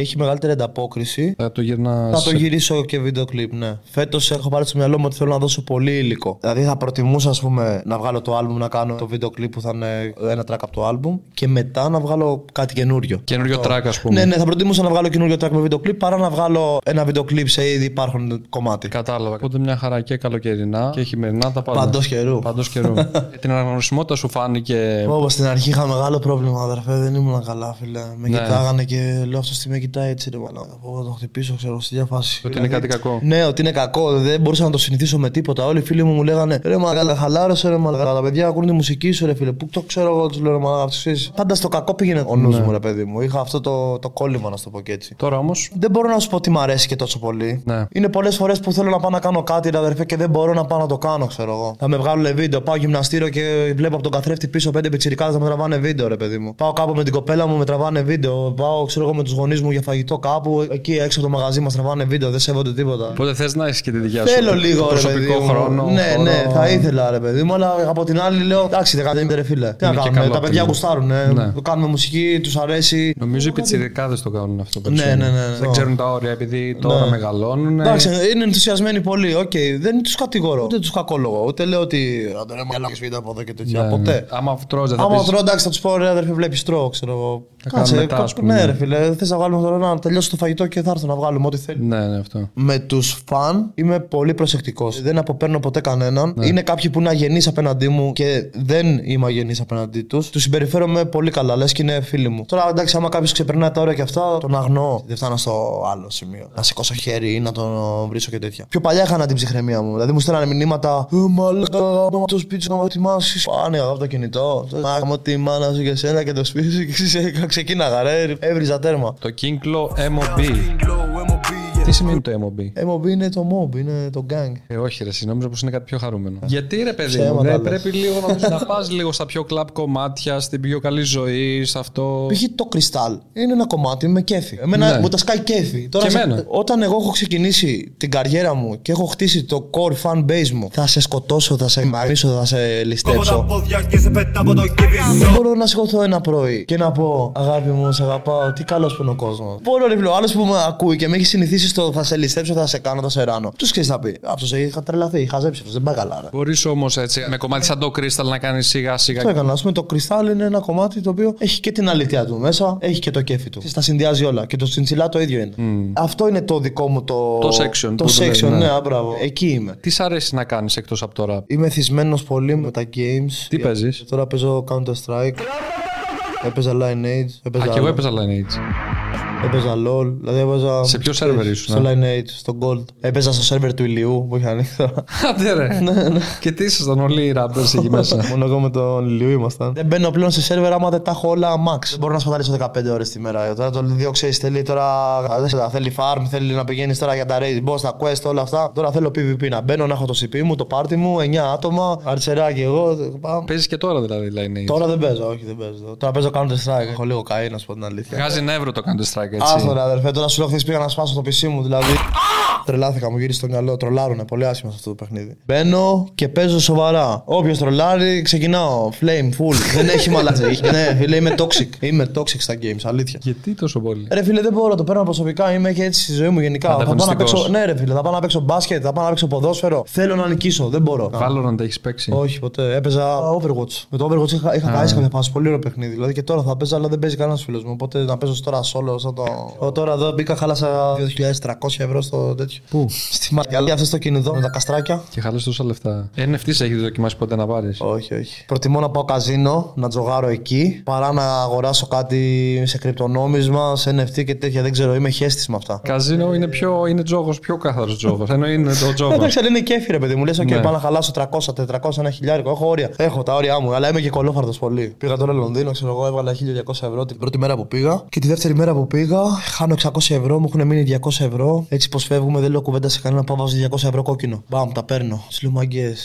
έχει μεγαλύτερη ανταπόκριση, Θα το γυρνάς. Θα το γυρίσω και βίντεο κλιπ, ναι. Φέτος έχω πάρει στο μυαλό μου ότι θέλω να δώσω πολύ υλικό. Δηλαδή θα προτιμούσα, ας πούμε, να βγάλω το album, να κάνω το βίντεο κλιπ που θα είναι ένα track από το album και μετά να βγάλω κάτι καινούριο. Καινούριο track, ας πούμε. Ναι, ναι, θα προτιμούσα να βγάλω καινούριο track με βίντεο κλιπ παρά να βγάλω ένα βίντεο κλιπ σε ήδη υπάρχον κομμάτι. Κατάλαβα. Οπότε μια χαρά και καλοκαιρινά και χειμερινά τα πάντα. Παντός καιρού. Παντός καιρού. Ε, [laughs] την αναγνωρισιμότητα σου φάνηκε. Όπω στην αρχή είχα μεγάλο πρόβλημα, αδερφέ, δεν ήμουν καλά, φίλε. Με Ναι. κοιτάγανε και λέω αυτός τι με κοιτάει έτσι, ρε μαλάκα. Εγώ θα το χτυπήσω, ξέρω, στη διαφάση. Ότι είναι κάτι κακό. Ναι, ότι είναι κακό. Δεν μπορούσα να το συνηθίσω με τίποτα. Όλοι οι φίλοι μου μου λέγανε Ρε μαλάκα, χαλάρωσε, ρε μαλάκα. Τα παιδιά ακούνε τη μουσική σου, ρε φίλε. Πού το ξέρω εγώ, τους λέω ρε μαλάκα. αυτούς ξέρεις. Πάντα στο κακό πήγαινε ο νους μου, ρε παιδί μου. Είχα αυτό το, το κόλλημα, να σου το πω και έτσι. Τώρα όμω. Δεν μπορώ να σου πω ότι μ' αρέσει και τόσο πολύ. Ναι. Είναι πολλές φορές που θέλω να πάω να κάνω κάτι, ρε αδερφέ, και δεν μπορώ να πάω να το κάνω, ξέρω εγώ. Θα με βγάλουν βίντεο, πάω γυμναστήριο και βλέπω από τον καθρέφτη πίσω πέντε πιτσιρικάδες να με τραβάνε βίντεο, ρε παιδί μου. Πάω κάπου με την κοπέλα μου, με τραβάνε βίντεο. Πάω, ξέρω εγώ, με τους γονείς μου για φαγητό κάπου. Εκεί έξω από το μαγαζί μας τραβάνε βίντεο, δεν σέβονται τίποτα. Οπότε θες να έχεις και τη δικιά σου. Θέλω το λίγο ρε προσωπικό παιδί μου. χρόνο. Ναι, χώρο. ναι, θα ήθελα ρε παιδί μου, αλλά από την άλλη λέω εντάξει, δεν κάνετε ρε φίλε. Τι να Είναι και κάνουμε, καλό τα παιδιά αυτό. γουστάρουν. Ναι. Κάνουμε μουσική, τους αρέσει. Νομίζω οι πιτσιρικάδες το κάνουν αυτό. Ναι, περισσότερο. ναι, ναι, ναι. Δεν ξέρουν τα όρια επειδή τώρα Ναι. μεγαλώνουν. Εντάξει, είναι ενθουσιασμένοι πολύ. Οκ, δεν τους κατηγορώ. Ούτε τους κακολογώ. Ούτε λέω ότι. Άντε ρε μαλάκα βίντεο από εδώ και τέτοια. Ναι, Ποτέ. ναι. Άμα τρως θα Άμα πεις, τρώω, εντάξει, θα τους πω ρε αδερφέ, βλέπεις τρώω, ξέρω εγώ. Θα κάνουμε μετά, κα- ας πούμε. Ναι, ρε φίλε, θες να βγάλουμε τώρα να τελειώσει το φαγητό και θα έρθω να βγάλουμε ό,τι θέλει. Ναι, ναι, αυτό. Με τους φαν είμαι πολύ προσεκτικός. Δεν αποπαίρνω ποτέ κανέναν. Ναι. Είναι κάποιοι που είναι αγενείς απέναντί μου και δεν είμαι αγενής απέναντί τους. Τους συμπεριφέρομαι πολύ καλά, λες και είναι φίλοι μου. Τώρα εντάξει, άμα κάποιος ξεπερνάει τα όρια και αυτά, τον αγνοώ. Δεν φτάνω στο άλλο σημείο. Να σηκώσω χέρι ή να τον βρίσω και τέτοια. Πιο παλιά είχα την ψυχραιμία μου. Δηλαδή μου στέλνανε μηνύματα. Ε, μαλάκα, να το σπίτι σου να με ετοιμάσει. Πάνε από το κινητό. Μάγα τη μάνα σου και σένα και το σπίτι σου και εσύ [laughs] ξεκίναγα, ρε. Έβριζα τέρμα. Το κύκλο MOB. Τι σημαίνει το MOB. MOB είναι το mob, είναι το gang. Ε, όχι, ρε, εσύ, νόμιζα πως είναι κάτι πιο χαρούμενο. Γιατί ρε, παιδί Ψέματα μου, δεν λες. πρέπει λίγο να, να πας [laughs] λίγο στα πιο κλαπ κομμάτια, στην πιο καλή ζωή, σε αυτό. Π.χ. το κρυστάλ είναι ένα κομμάτι με κέφι. Εμένα Ναι. μου τα σκάει κέφι. Τώρα, Και σε- εμένα. όταν εγώ έχω ξεκινήσει την καριέρα μου και έχω χτίσει το core fan base μου, θα σε σκοτώσω, θα σε μαρίσω, θα σε Κόβω τα ληστέψω. πόδια και σε πέτα από το κύβι Δεν μπορώ να σηκωθώ ένα πρωί και να πω Αγάπη μου, σε αγαπάω, τι καλός που είναι ο κόσμος. Μπορώ ρε φίλε, ο άλλος που με ακούει και με έχει συνηθίσει στο θα σε ληστέψω, θα σε κάνω, θα σε ράνω. Τους ξέρεις θα πει. Αυτός είχα τρελαθεί, είχα ζέψει, αυτός δεν πάει καλά. Ρε. Μπορείς όμως έτσι, με κομμάτι σαν το Crystal να κάνεις σιγά σιγά. Το έκανα. Α πούμε, το κρυστάλλ είναι ένα κομμάτι το οποίο έχει και την αλήθεια του μέσα, έχει και το κέφι του. Τα συνδυάζει όλα. Και το τσιντσιλά το ίδιο είναι. Αυτό είναι το δικό μου το. Το section Το που το λένε, section, ναι. ναι, α, μπράβο. Εκεί είμαι. Τι σ' αρέσει να κάνεις εκτός από το rap; Είμαι θυσμένος πολύ με τα games. Τι Και- παίζεις; και Τώρα παίζω Counter Strike. Έπαιζα Lineage. Έπαιζα, Α, και εγώ έπαιζα Lineage. Έπαιζα LOL. Δηλαδή έπαιζα. Σε ποιο server ήσουν, Στο ε; Lineage, στο Gold. Έπαιζα στο server του ηλιού που είχα ανοίξει τώρα. [laughs] Άντε ρε. [laughs] Και τι ήσασταν όλοι οι rappers εκεί μέσα; [laughs] Μόνο εγώ με τον ηλιού ήμασταν. Δεν μπαίνω πλέον σε server άμα δεν τα έχω όλα max. Δεν μπορώ να σπαταλήσω 15 ώρες τη μέρα. Τώρα το δύο ξέρεις θέλει τώρα. δεν ξέρω, Θέλει farm, θέλει να πηγαίνεις τώρα για τα raid, boss, τα quest, όλα αυτά. Τώρα θέλω PvP να μπαίνω, να έχω το CP μου, το party μου, 9 άτομα, αριστερά και εγώ. Πάμε. Παίζεις και τώρα δηλαδή Lineage. Τώρα δεν παίζω, όχι δεν παίζω. Τώρα παίζω Counter Strike. Έχω λίγο καεί, να σου πω την αλήθεια. Βγάζει νεύρο το Counter Strike έτσι. Άστο ρε αδερφέ, τώρα σου λέω χθες πήγα να σπάσω το PC μου, δηλαδή. Τρελάθηκα, μου γύρισε στο μυαλό. Τρολάρουνε πολύ άσχημα σε αυτό το παιχνίδι. Μπαίνω και παίζω σοβαρά. Όποιος τρολάρει, ξεκινάω. Flame, full. Δεν έχει μαλατζέ. ναι, φίλε, είμαι toxic. Είμαι toxic στα games, αλήθεια. Γιατί τόσο πολύ; Ρε φίλε, δεν μπορώ, το παίρνω προσωπικά. Είμαι και έτσι στη ζωή μου γενικά. Θα πάω να Ανταγωνιστικός. παίξω. Ναι, ρε φίλε, θα πάω να παίξω μπάσκετ, θα πάω να παίξω ποδόσφαιρο. Θέλω να νικήσω, δεν μπορώ. Valorant έχεις παίξει. Όχι, ποτέ. Έπαιζα Overwatch. Με το Overwatch είχα, είχα πάει σε κάποια φάση. Πολύ ωραίο παιχνίδι. Δηλαδή και τώρα θα παίζα, αλλά δεν παίζει κανένας φίλος μου. Οπότε να παίζω τώρα solo. Σαν το... Εγώ τώρα εδώ μπήκα, χάλασα 2.300 ευρώ στο τέτοιο. Πού; Στη μαγιά. Αυτό το κινητό με τα καστράκια. Και χάλασε τόσα λεφτά. NFT έχει δοκιμάσει ποτέ να πάρεις. Όχι, όχι. Προτιμώ να πάω καζίνο, να τζογάρω εκεί, παρά να αγοράσω κάτι σε κρυπτονόμισμα, σε NFT και τέτοια. Δεν ξέρω, είμαι χέστης με αυτά. Καζίνο είναι, πιο, είναι τζόγος, πιο καθαρό τζόγος. Ενώ είναι το τζόγος. Εντάξει, αλλά είναι κέφι, ρε παιδί μου. Λες, OK, Ναι. πάω να χαλάσω 300, 400, ένα χιλιάρικο. Έχω όρια. Έχω τα όρια μου, αλλά είμαι και κωλόφαρδος πολύ. Πήγα τώρα Λονδίνο, ξέρω εγώ, έβγαλα 1200 ευρώ την πρώτη μέρα που πήγα. Και τη δεύτερη μέρα που πήγα, χάνω 600 ευρώ, μου έχουν μείνει 200 ευρώ. Έτσι πως φεύγουμε, δεν λέω κουβέντα σε κανένα, πάω βάζω 200 ευρώ κόκκινο. Μπαμ, τα παίρνω. Του λέω μαγκέ.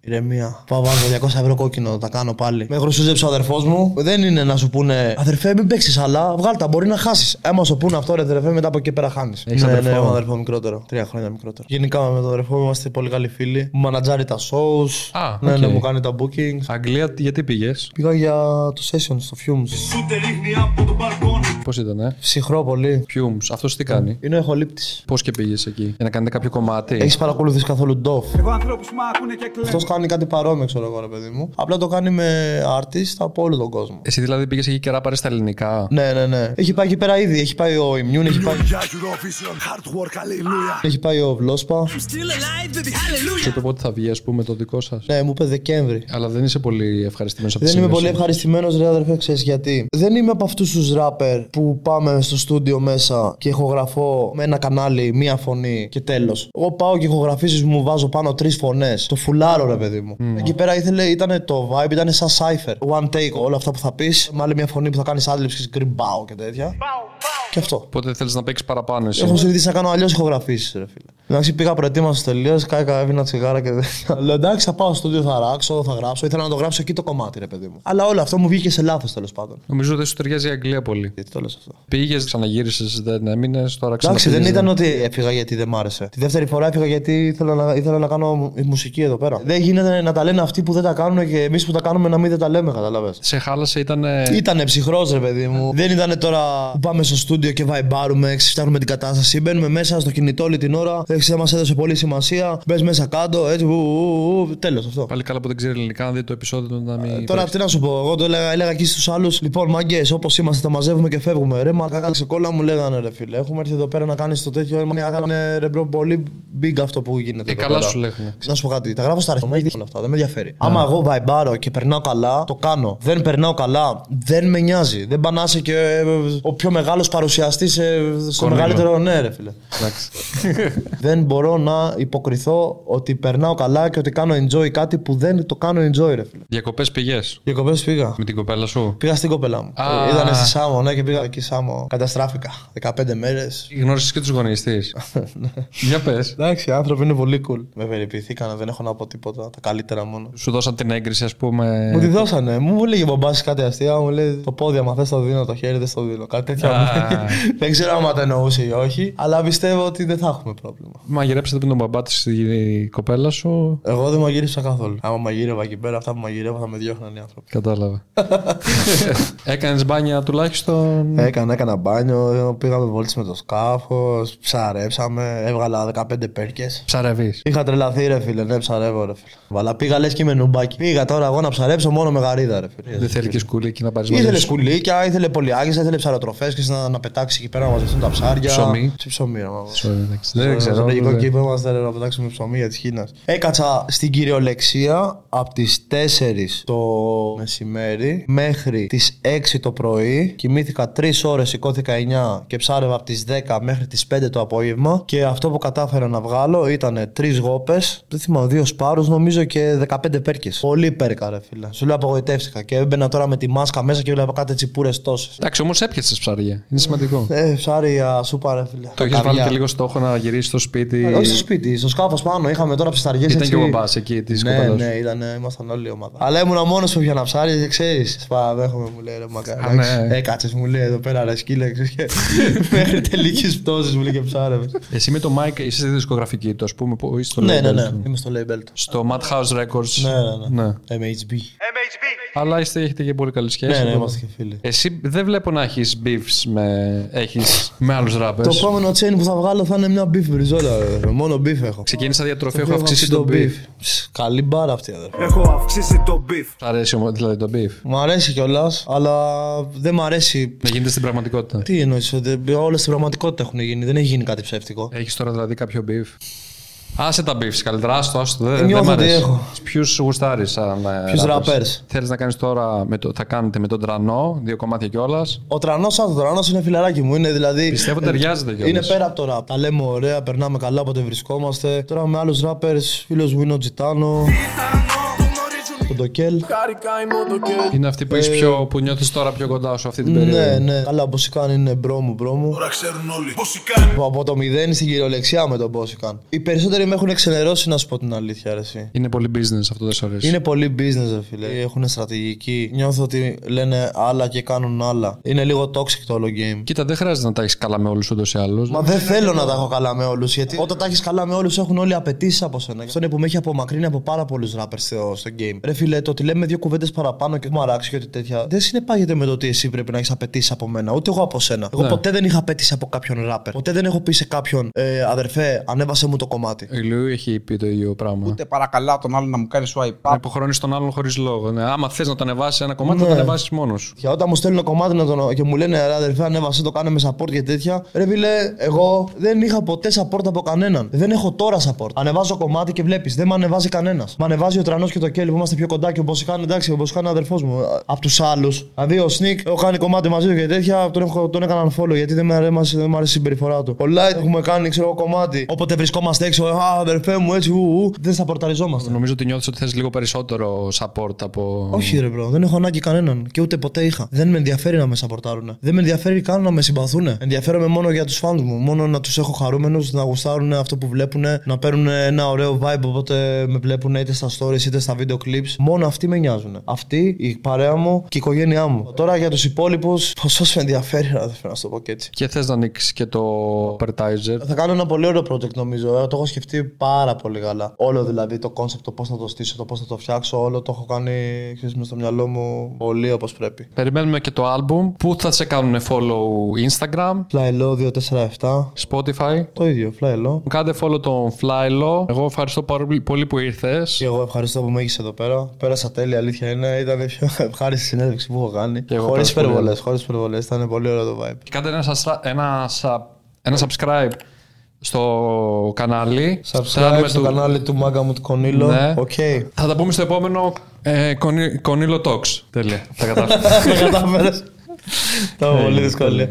Ηρεμία. Πάω βάζω 200 ευρώ κόκκινο, τα κάνω πάλι. Με γρουσούζεψε ο αδερφός μου. Δεν είναι να σου πούνε Αδερφέ, μην παίξεις, αλλά βγάλτα, μπορεί να χάσεις. Άμα σου πούνε αυτό, ρε αδερφέ, μετά από εκεί πέρα χάνεις. Έχεις ναι, αδερφό; ναι, έχω αδερφό μικρότερο. Τρία χρόνια μικρότερο. Γενικά με τον αδερφό μου είμαστε πολύ καλοί φίλοι. Μου μανατζάρει τα shows. Α, ναι, οκ. ναι, μου κάνει τα bookings. Αγγλία, γιατί πήγες; Πήγα για το session στο Fumes. Σου τε ρίχνει από το μπαλκόνι Πώς ήταν, ε; Ψυχρό πολύ. Fumes. Αυτός τι κάνει; Είναι ο εχολήπτης. Πώς και πήγες εκεί; Για να κάνετε κάποιο κομμάτι; Έχεις παρακολουθήσει καθόλου ντόφ. Εγώ ανθρώπους μ' ακούνε και κλαίνουν Αυτός κάνει κάτι παρόμοιο, ξέρω εγώ, ρε παιδί μου. Απλά το κάνει με artist από όλο τον κόσμο. Εσύ δηλαδή πήγες εκεί και ράπαρες στα ελληνικά; Ναι, ναι, ναι. Έχει πάει εκεί πέρα ήδη. Έχει πάει ο Immune, έχει πάει, Για Eurovision, hard work, hallelujah έχει πάει ο Βλόσπα. Τότε πότε θα βγει, ας πούμε, το δικό σας; Ναι, μου είπε Δεκέμβρη. Αλλά δεν είσαι πολύ ευχαριστημένος από τη Δεν είμαι πολύ σύνδεση. ευχαριστημένος, ρε αδερφέ, ξέρεις γιατί. Δεν είμαι από αυτούς τους ράπερ που πάμε στο στούντιο μέσα και ηχογραφώ με ένα κανάλι, μία φωνή και τέλος. Εγώ πάω και ηχογραφήσεις μου βάζω πάνω τρεις φωνές. Το φουλάρω, ρε παιδί μου. Εκεί πέρα ήθελε, ήταν το vibe, ήταν σαν cypher. One take, όλα αυτά που θα πεις. Με άλλη μια φωνή που θα κάνεις άντληψη και γκριμπάω και τέτοια. Και αυτό. Οπότε θέλεις να παίξεις παραπάνω εσύ; Έχω συνηθίσει να κάνω αλλιώς ηχογραφήσεις, ρε φίλε. Εντάξει, πήγα προετοίμαστο τελείως, κάηκα, έβγαινα τσιγάρα και τέτοια. Λέω εντάξει, θα πάω στο στούντιο, θα ράξω, θα γράψω. Ήθελα να το γράψω εκεί το κομμάτι, ρε παιδί μου. Αλλά όλο αυτό μου βγήκε σε λάθος τέλος πάντων. Νομίζω ότι σου ταιριάζει η Αγγλία πολύ. Γιατί το λες αυτό; Πήγες, ξαναγύρισες, δεν έμεινες, τώρα Εντάξει, ξαναπήγες. δεν ήταν ότι έφυγα γιατί δεν μ' άρεσε. Τη δεύτερη φορά έφυγα γιατί ήθελα να, ήθελα να κάνω μου- μουσική εδώ πέρα. Δεν γίνεται να τα λένε αυτοί που δεν τα κάνουν και εμείς που τα κάνουμε να μην δεν τα λέμε, καταλαβέ. Σε χάλασε, ήταν. Ήτανε ψυχρός, ρε παιδί μου. Δεν ήταν τώρα που πάμε στο στούντιο και βαϊμπάρουμε, φτιάχνουμε την κατάσταση. Μπαίνουμε μέσα στο κινητό όλη την ώρα. Δεν μας έδωσε πολύ σημασία. Μπες μέσα κάτω, έτσι. Τέλος αυτό. Πάλι καλά που δεν ξέρει ελληνικά, να δει το επεισόδιο να μην. Ε, Τώρα τι να σου πω, εγώ το έλεγα, έλεγα εκεί στους άλλους. Λοιπόν, μαγκέ, όπως είμαστε, τα μαζεύουμε και φεύγουμε. Ρε, μαλάκα κόλλα μου λέγανε, ρε φίλε. Έχουμε έρθει εδώ πέρα να κάνεις το τέτοιο. Μα έκανε ρε bro, πολύ big αυτό που γίνεται. Ε, εδώ καλά πέρα. σου λέγανε. Να σου πω κάτι, τα γράφω στα αριθμά, έχει δίκιο αυτά, δεν με ενδιαφέρει. Άμα εγώ βαϊμπάρω και περνάω καλά, το κάνω. Δεν περνάω καλά, δεν με νοιάζει. Δεν πα να είσαι και ε, ο πιο μεγάλος παρουσιαστής στο Κονίλο. μεγαλύτερο. Ναι, ρε φίλε. [laughs] [laughs] Εντάξει. δεν μπορώ να υποκριθώ ότι περνάω καλά και ότι κάνω enjoy κάτι που δεν το κάνω enjoy, ρε φίλε. Διακοπές πηγέ Διακοπές πήγα. με την κοπέλα σου; Πήγα στην κοπέλα μου. Α. Ήτανε στη Σάμο, ναι, και πήγα εκεί Σάμο. Καταστράφηκα. 15 μέρες. Γνώρισες και τους γονεί τη. [laughs] Για πες. Εντάξει, οι άνθρωποι είναι πολύ cool. Με περιποιηθήκανε, δεν έχω να πω τίποτα. Τα καλύτερα μόνο. Σου δώσαν την έγκριση, ας πούμε. Μου τη δώσανε. Μου έλεγε ο μπαμπάς κάτι αστεία. Μου λέει το πόδι, άμα θες το δίνω, το χέρι δεν στο δίνω. Κάτι τέτοιο. Α. δεν ξέρω αν το εννοούσε ή όχι. Αλλά πιστεύω ότι δεν θα έχουμε πρόβλημα. Μαγειρέψατε με τον μπαμπά της η κοπέλα σου. Εγώ δεν μαγείρεψα καθόλου. Άμα μαγείρευα εκεί πέρα, αυτά που μαγειρεύα θα με διώχναν οι άνθρωποι. Κατάλαβα. [laughs] Έκανες μπάνια τουλάχιστον; Έκανα, έκανα μπάνιο, πήγαμε βόλτες με το σκάφος, ψαρέψαμε, έβγαλα 15 πέρκες. Ψαρεύεις. Είχα τρελαθεί, ρε φίλε, ναι, ψαρεύω, ρε φίλε. Αλλά πήγα λες και με νουμπάκι. Πήγα τώρα εγώ να ψαρέψω μόνο με γαρίδα, ρε φίλε. Δεν θέλει και σκούλι εκεί να πάρεις Ήθελε σκουλίκια, ήθελε πολυάγγισα, ήθελε ψαροτροφές και να, να πετάξεις εκεί πέρα να μαζευτούν τα ψάρια. Ψωμί. Τι ψωμί, ρε μάμα. Δεν Στο ξέρω. Λογικό δεν- κήπο είμαστε ρε, να πετάξουμε ψωμί για της Χίνα. Έκατσα στην κυριολεξία από τις 4 το μεσημέρι μέχρι τις 6 το πρωί. Κοιμήθηκα 3 ώρες, σηκώθηκα 9 και ψάρευα από τις 10 μέχρι τις 5 το απόγευμα. Και αυτό που κατάφερα να βγάλω ήταν 3 γόπες, δεν θυμάμαι, 2 σπάρους νομίζω και 15 πέρκες. Πολύ πέρκα, ρε φίλε. Σου λέω απογοητεύτηκα. Και έμπαινα τώρα με τη μάσκα μέσα και βλέπα κάτι τσιπούρες τόσες. Εντάξει, όμως έπιασες ψάρια. Είναι σημαντικό. Ε, ψάρι για σούπα, ρε φίλε. Το έχεις Καρδιά. βάλει και λίγο στόχο να γυρίσεις στο σπίτι σπίτι. Όχι στο σπίτι, στο σκάφος πάνω. Είχαμε τώρα ψαριέ. Ήταν και ο μπαμπάς εκεί της Ναι, κοπέλας. ναι, ήταν, ήμασταν όλη η ομάδα. Αλλά ήμουν μόνος που πιάνα ψάρι και ξέρεις. Σπαραδέχομαι, μου λέει ρε Α, μακάρι. ναι. Έκατσε, μου λέει εδώ πέρα ρε σκύλε. ξέρεις, και [laughs] Μέχρι τελικής πτώσης μου λέει και ψάρευε. Εσύ με το Mike είσαι στη δισκογραφική του, ας πούμε. Που είσαι στο Ναι, label ναι, ναι. του. Είμαι στο label του. Στο Madhouse Records. Ναι, ναι, ναι. ναι. MHB. Αλλά είστε, έχετε και πολύ καλή σχέση. Ναι, ναι, οπότε- είμαστε και φίλοι. Εσύ δεν βλέπω να έχεις beefs με, έχεις με άλλους rappers. Το επόμενο chain που θα βγάλω θα είναι μια beef μπριζόλα. Ρε. Μόνο beef έχω. Ξεκίνησα διατροφή, έχω Έχω αυξήσει το beef. Ψ, Καλή μπάρα αυτή, αδερφέ. Έχω αυξήσει το beef. Σ' αρέσει όμως, δηλαδή το beef. Μ' αρέσει κιόλας, αλλά δεν μ' αρέσει. Να γίνεται στην πραγματικότητα. Τι εννοείς, όλες στην πραγματικότητα έχουν γίνει. Δεν έχει γίνει κάτι ψεύτικο. Έχεις τώρα δηλαδή κάποιο beef; Άσε τα beefs καλύτερα, άστο, άστο. Δεν, Ε, δεν νιώθω μ' ότι αρέσει. έχω. Ποιους γουστάρεις σαν. Ποιους rappers? Θέλεις να κάνεις τώρα, με το, θα κάνετε με τον Τρανό, δύο κομμάτια κιόλας. Ο Τρανός, ο Τρανός είναι φιλαράκι μου. Είναι δηλαδή. Πιστεύω ταιριάζετε κιόλας. Είναι πέρα από το rap. Τα λέμε ωραία, περνάμε καλά όποτε βρισκόμαστε. Τώρα με άλλους rappers, φίλος μου είναι ο Τζιτάνο. Ο Ντοκέλ. Είναι αυτή που, είσαι Ε, πιο, που νιώθεις τώρα πιο κοντά σου αυτή την περίοδο. Ναι, ναι. Καλά, ο Μποσικάν είναι bro μου, bro μου. Τώρα ξέρουν όλοι. Πώς κάνει. Από- Από το μηδέν στην κυριολεξία με τον Μπόσικαν. Οι περισσότεροι με έχουν εξενερώσει, να σου πω την αλήθεια, ρε, εσύ. Είναι πολύ business αυτό, δεν σου αρέσει. Είναι πολύ business, ρε φίλε. Έχουν στρατηγική. Νιώθω ότι λένε άλλα και κάνουν άλλα. Είναι λίγο toxic το όλο game. Κοίτα, δεν χρειάζεται να τα έχεις καλά με όλους ούτως ή άλλως. Μα δεν θέλω να τα έχω καλά με όλους. Γιατί όταν τα έχεις καλά με όλους, έχουν όλοι απαιτήσεις από σένα. Και αυτό είναι που με έχει απομακρύνει από πάρα πολλούς rappers στο, στο game. Ρε φίλε, το ότι λέμε δύο κουβέντες παραπάνω και μου αράξει και ότι τέτοια. Δεν συνεπάγεται με το ότι εσύ πρέπει να έχεις απαιτήσει από μένα, ούτε εγώ από σένα. Εγώ Ναι. ποτέ δεν είχα απαιτήσει από κάποιον rapper. Ποτέ δεν έχω πει σε κάποιον, ε, αδερφέ, ανέβασε μου το κομμάτι. Η Λιού έχει πει το ίδιο πράγμα. Ούτε παρακαλά τον άλλον να μου κάνει swipe Να up. υποχρεώνεις τον άλλον χωρίς λόγο. Ναι. Άμα θες να το ανεβάσει ένα κομμάτι, Ναι. θα το ανεβάσεις μόνος σου. Και όταν μου στέλνουν κομμάτι να τον... και μου λένε ρε αδερφέ, ανέβασε το, κάνε με support και τέτοια. Ρε φίλε, εγώ δεν είχα ποτέ support από κανέναν. Δεν έχω τώρα support. Ανεβάζω κομμάτι και βλέπεις, δεν με ανεβάζει κανένας. Με ανεβάζει ο Τρανός και το Κέλι που είμαστε πιο κοντά και ο Μποσικάν, εντάξει, ο Μποσικάν είναι αδερφό μου. Από τους άλλους. Δηλαδή ο Σνικ, έχω κάνει κομμάτι μαζί του και τέτοια, τον, έχω, τον έκαναν follow γιατί δεν μου αρέσει, δεν μ' αρέσει η συμπεριφορά του. Ο Light έχουμε κάνει, ξέρω εγώ, κομμάτι. Όποτε βρισκόμαστε έξω, α, αδερφέ μου, έτσι, ου, ου, δεν σαπορταριζόμαστε. Νομίζω ότι νιώθεις ότι θες λίγο περισσότερο support από. Όχι, ρε bro, δεν έχω ανάγκη κανέναν και ούτε ποτέ είχα. Δεν με ενδιαφέρει να με σαπορτάρουν. Δεν με ενδιαφέρει καν να με συμπαθούν. Ενδιαφέρομαι μόνο για τους fans μου. Μόνο να τους έχω χαρούμενους, να γουστάρουν αυτό που βλέπουν, να παίρνουν ένα ωραίο vibe όποτε με βλέπουν είτε στα stories είτε στα video clips. Μόνο αυτοί με νοιάζουν. Αυτή η παρέα μου και η οικογένειά μου. Τώρα για τους υπόλοιπους, πόσο με ενδιαφέρει, ρε, αδερφέ, να σου το πω και έτσι. Και θες να ανοίξεις και το advertiser. Θα κάνω ένα πολύ ωραίο project νομίζω. Ε, Το έχω σκεφτεί πάρα πολύ καλά. Όλο δηλαδή το concept, το πώς θα το στήσω, το πώς θα το φτιάξω, όλο το έχω κάνει ξέρεις, μες στο μυαλό μου πολύ όπως πρέπει. Περιμένουμε και το album. Πού θα σε κάνουν follow Instagram, Flylow 247. Spotify; Το ίδιο, Flylow. Κάντε follow τον Flylo. Εγώ ευχαριστώ πάρα πολύ που ήρθες. Και εγώ ευχαριστώ που με έχεις εδώ πέρα. Πέρασα τέλεια, αλήθεια είναι. Ήταν η πιο [laughs] ευχάριστη συνέντευξη που έχω κάνει. εγώ Χωρίς πέρασα πολύ υπερβολές, χωρίς υπερβολές. Ήταν πολύ ωραίο το vibe. Και κάντε ένα, σασρα- ένα, σα- ένα subscribe στο κανάλι. Subscribe Θέλουμε στο του- κανάλι του Μάγκα μου του Κονίλο. Ναι. Οκ. Θα τα πούμε στο επόμενο ε, Κονίλο Talks. Τέλεια. Τα κατάφερα. Τα κατάφερες. Τα πολύ δύσκολη.